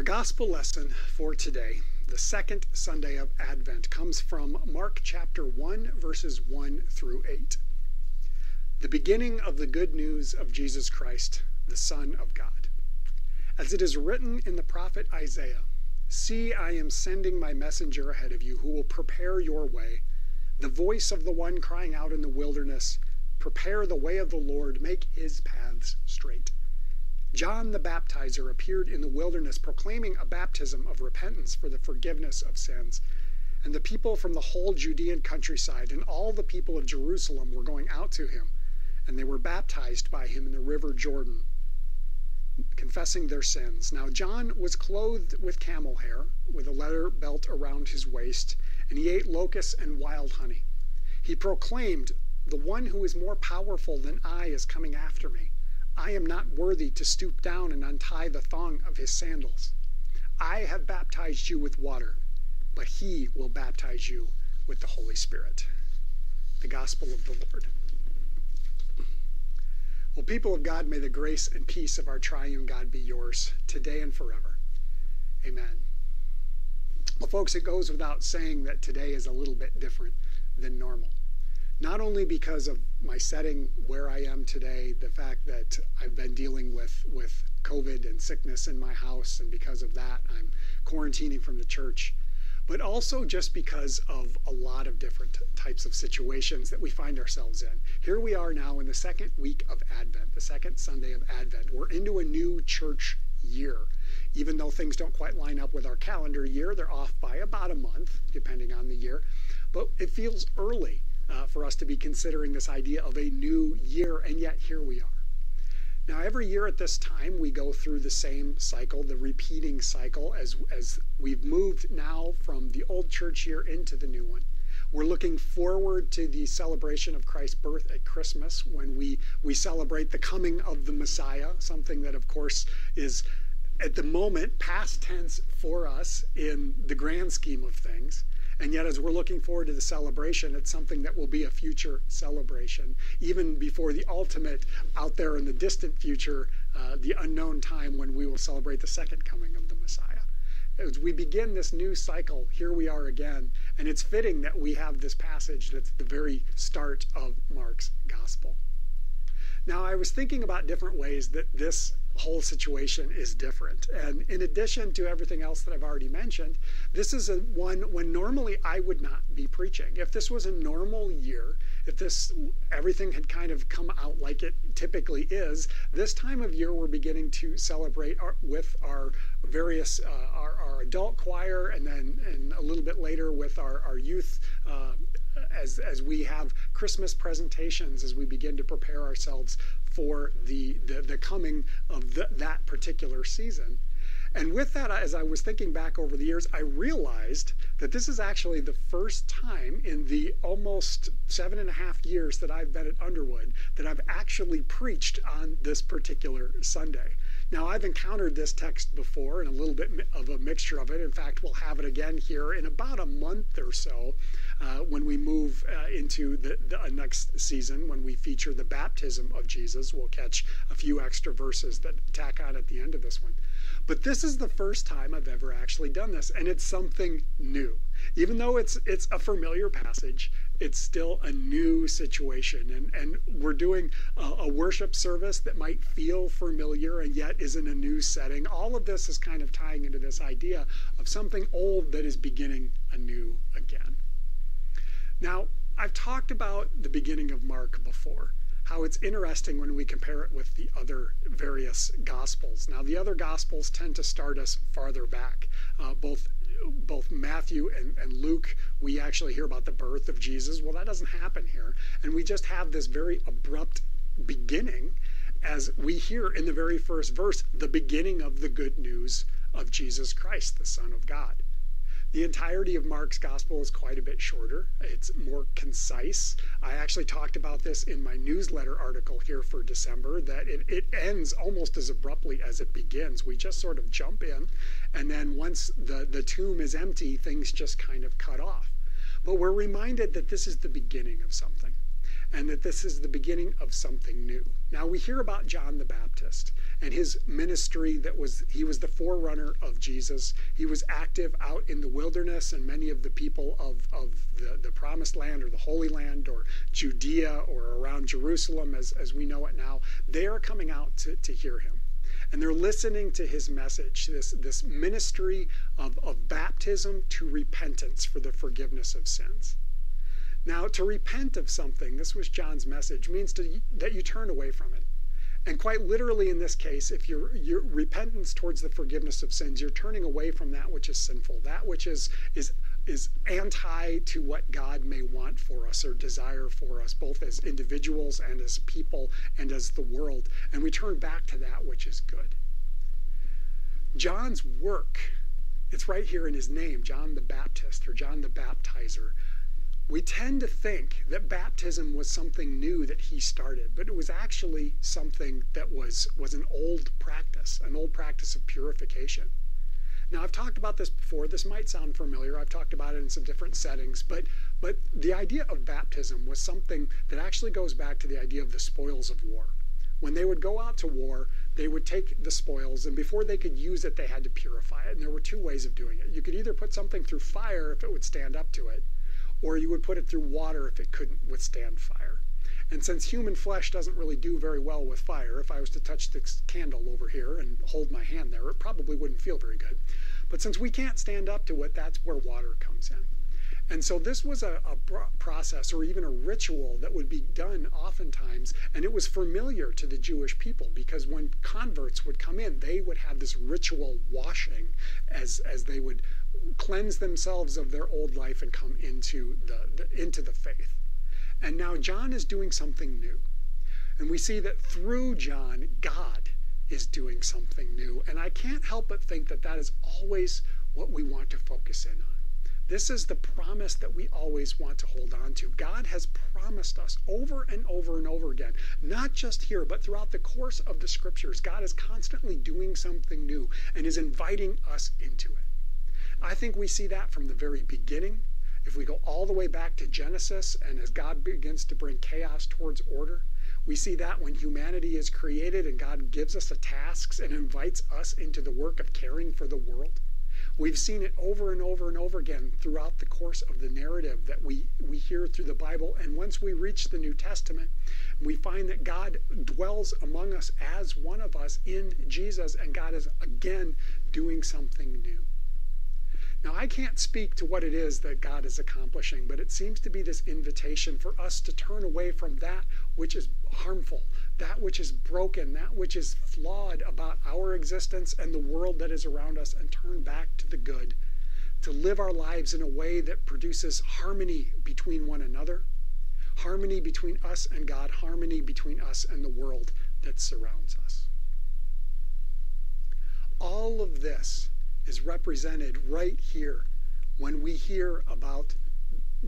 Our gospel lesson for today, the second Sunday of Advent, comes from Mark chapter 1, verses 1 through 8. The beginning of the good news of Jesus Christ, the Son of God. As it is written in the prophet Isaiah See, I am sending my messenger ahead of you who will prepare your way, the voice of the one crying out in the wilderness, Prepare the way of the Lord, make his paths straight. John the Baptizer appeared in the wilderness proclaiming a baptism of repentance for the forgiveness of sins. And the people from the whole Judean countryside and all the people of Jerusalem were going out to him, and they were baptized by him in the river Jordan, confessing their sins. Now, John was clothed with camel hair, with a leather belt around his waist, and he ate locusts and wild honey. He proclaimed, The one who is more powerful than I is coming after me I am not worthy to stoop down and untie the thong of his sandals. I have baptized you with water, but he will baptize you with the Holy Spirit. The Gospel of the Lord. Well, people of God, may the grace and peace of our triune God be yours today and forever. Amen. Well, folks, it goes without saying that today is a little bit different than normal not only because of my setting where I am today, the fact that I've been dealing with, with COVID and sickness in my house, and because of that, I'm quarantining from the church, but also just because of a lot of different types of situations that we find ourselves in. Here we are now in the second week of Advent, the second Sunday of Advent. We're into a new church year. Even though things don't quite line up with our calendar year, they're off by about a month, depending on the year. But it feels early uh, for us to be considering this idea of a new year, and yet here we are. Now, every year at this time, we go through the same cycle, the repeating cycle, as, as we've moved now from the old church year into the new one. We're looking forward to the celebration of Christ's birth at Christmas when we, we celebrate the coming of the Messiah, something that, of course, is at the moment past tense for us in the grand scheme of things. And yet, as we're looking forward to the celebration, it's something that will be a future celebration, even before the ultimate out there in the distant future, uh, the unknown time when we will celebrate the second coming of the Messiah. As we begin this new cycle, here we are again, and it's fitting that we have this passage that's the very start of Mark's gospel. Now, I was thinking about different ways that this whole situation is different. And in addition to everything else that I've already mentioned, this is a one when normally I would not be preaching. If this was a normal year, if this everything had kind of come out like it typically is, this time of year we're beginning to celebrate our, with our various uh, our, our adult choir, and then and a little bit later with our our youth. Uh, as, as we have Christmas presentations, as we begin to prepare ourselves for the, the, the coming of the, that particular season. And with that, as I was thinking back over the years, I realized that this is actually the first time in the almost seven and a half years that I've been at Underwood that I've actually preached on this particular Sunday. Now, I've encountered this text before and a little bit of a mixture of it. In fact, we'll have it again here in about a month or so uh, when we move uh, into the, the uh, next season, when we feature the baptism of Jesus. We'll catch a few extra verses that tack on at the end of this one. But this is the first time I've ever actually done this, and it's something new. Even though it's it's a familiar passage, it's still a new situation. And, and we're doing a, a worship service that might feel familiar and yet is in a new setting. All of this is kind of tying into this idea of something old that is beginning anew again. Now, I've talked about the beginning of Mark before how it's interesting when we compare it with the other various gospels. Now, the other gospels tend to start us farther back. Uh, both both Matthew and, and Luke, we actually hear about the birth of Jesus. Well, that doesn't happen here. And we just have this very abrupt beginning as we hear in the very first verse the beginning of the good news of Jesus Christ, the Son of God. The entirety of Mark's gospel is quite a bit shorter. It's more concise. I actually talked about this in my newsletter article here for December that it, it ends almost as abruptly as it begins. We just sort of jump in, and then once the, the tomb is empty, things just kind of cut off. But we're reminded that this is the beginning of something, and that this is the beginning of something new. Now we hear about John the Baptist and his ministry that was he was the forerunner of Jesus. He was active out in the wilderness and many of the people of, of the, the promised land or the Holy Land or Judea or around Jerusalem as, as we know it now, they are coming out to, to hear him. And they're listening to his message, this, this ministry of, of baptism to repentance for the forgiveness of sins. Now, to repent of something, this was John's message, means to, that you turn away from it. And quite literally in this case, if your your repentance towards the forgiveness of sins, you're turning away from that which is sinful, that which is is is anti to what God may want for us or desire for us, both as individuals and as people and as the world. And we turn back to that which is good. John's work, it's right here in his name, John the Baptist or John the Baptizer we tend to think that baptism was something new that he started, but it was actually something that was, was an old practice, an old practice of purification. Now, I've talked about this before. This might sound familiar. I've talked about it in some different settings, but, but the idea of baptism was something that actually goes back to the idea of the spoils of war. When they would go out to war, they would take the spoils, and before they could use it, they had to purify it. And there were two ways of doing it. You could either put something through fire if it would stand up to it, or you would put it through water if it couldn't withstand fire. And since human flesh doesn't really do very well with fire, if I was to touch this candle over here and hold my hand there, it probably wouldn't feel very good. But since we can't stand up to it, that's where water comes in. And so this was a, a, process or even a ritual that would be done oftentimes, and it was familiar to the Jewish people because when converts would come in, they would have this ritual washing as, as they would cleanse themselves of their old life and come into the, the, into the faith. And now John is doing something new. And we see that through John, God is doing something new. And I can't help but think that that is always what we want to focus in on. This is the promise that we always want to hold on to. God has promised us over and over and over again, not just here, but throughout the course of the scriptures. God is constantly doing something new and is inviting us into it. I think we see that from the very beginning. If we go all the way back to Genesis and as God begins to bring chaos towards order, we see that when humanity is created and God gives us the tasks and invites us into the work of caring for the world. We've seen it over and over and over again throughout the course of the narrative that we, we hear through the Bible. And once we reach the New Testament, we find that God dwells among us as one of us in Jesus, and God is again doing something new. Now, I can't speak to what it is that God is accomplishing, but it seems to be this invitation for us to turn away from that which is harmful, that which is broken, that which is flawed about our existence and the world that is around us, and turn back to the good, to live our lives in a way that produces harmony between one another, harmony between us and God, harmony between us and the world that surrounds us. All of this is represented right here when we hear about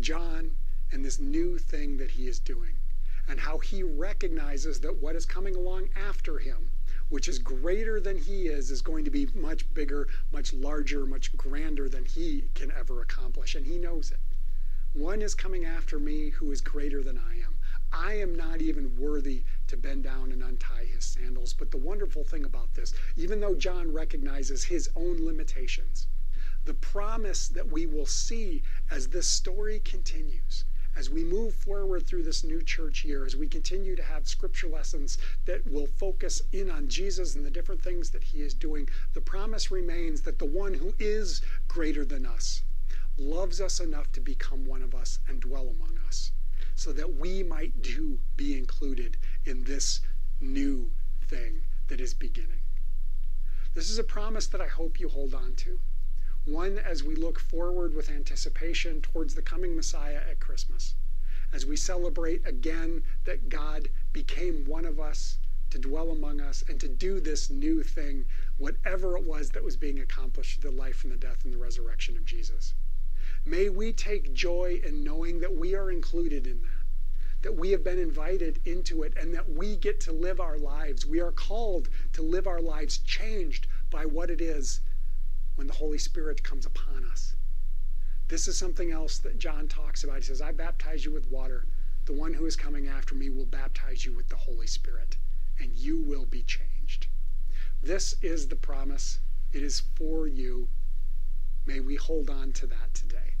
John and this new thing that he is doing, and how he recognizes that what is coming along after him, which is greater than he is, is going to be much bigger, much larger, much grander than he can ever accomplish, and he knows it. One is coming after me who is greater than I am. I am not even worthy to bend down and untie his sandals. But the wonderful thing about this, even though John recognizes his own limitations, the promise that we will see as this story continues, as we move forward through this new church year, as we continue to have scripture lessons that will focus in on Jesus and the different things that he is doing, the promise remains that the one who is greater than us loves us enough to become one of us and dwell among us so that we might do be included in this new thing that is beginning. This is a promise that I hope you hold on to. One as we look forward with anticipation towards the coming Messiah at Christmas, as we celebrate again that God became one of us to dwell among us and to do this new thing, whatever it was that was being accomplished through the life and the death and the resurrection of Jesus. May we take joy in knowing that we are included in that, that we have been invited into it, and that we get to live our lives. We are called to live our lives changed by what it is when the Holy Spirit comes upon us. This is something else that John talks about. He says, I baptize you with water. The one who is coming after me will baptize you with the Holy Spirit. and you will be changed. This is the promise. It is for you. May we hold on to that today.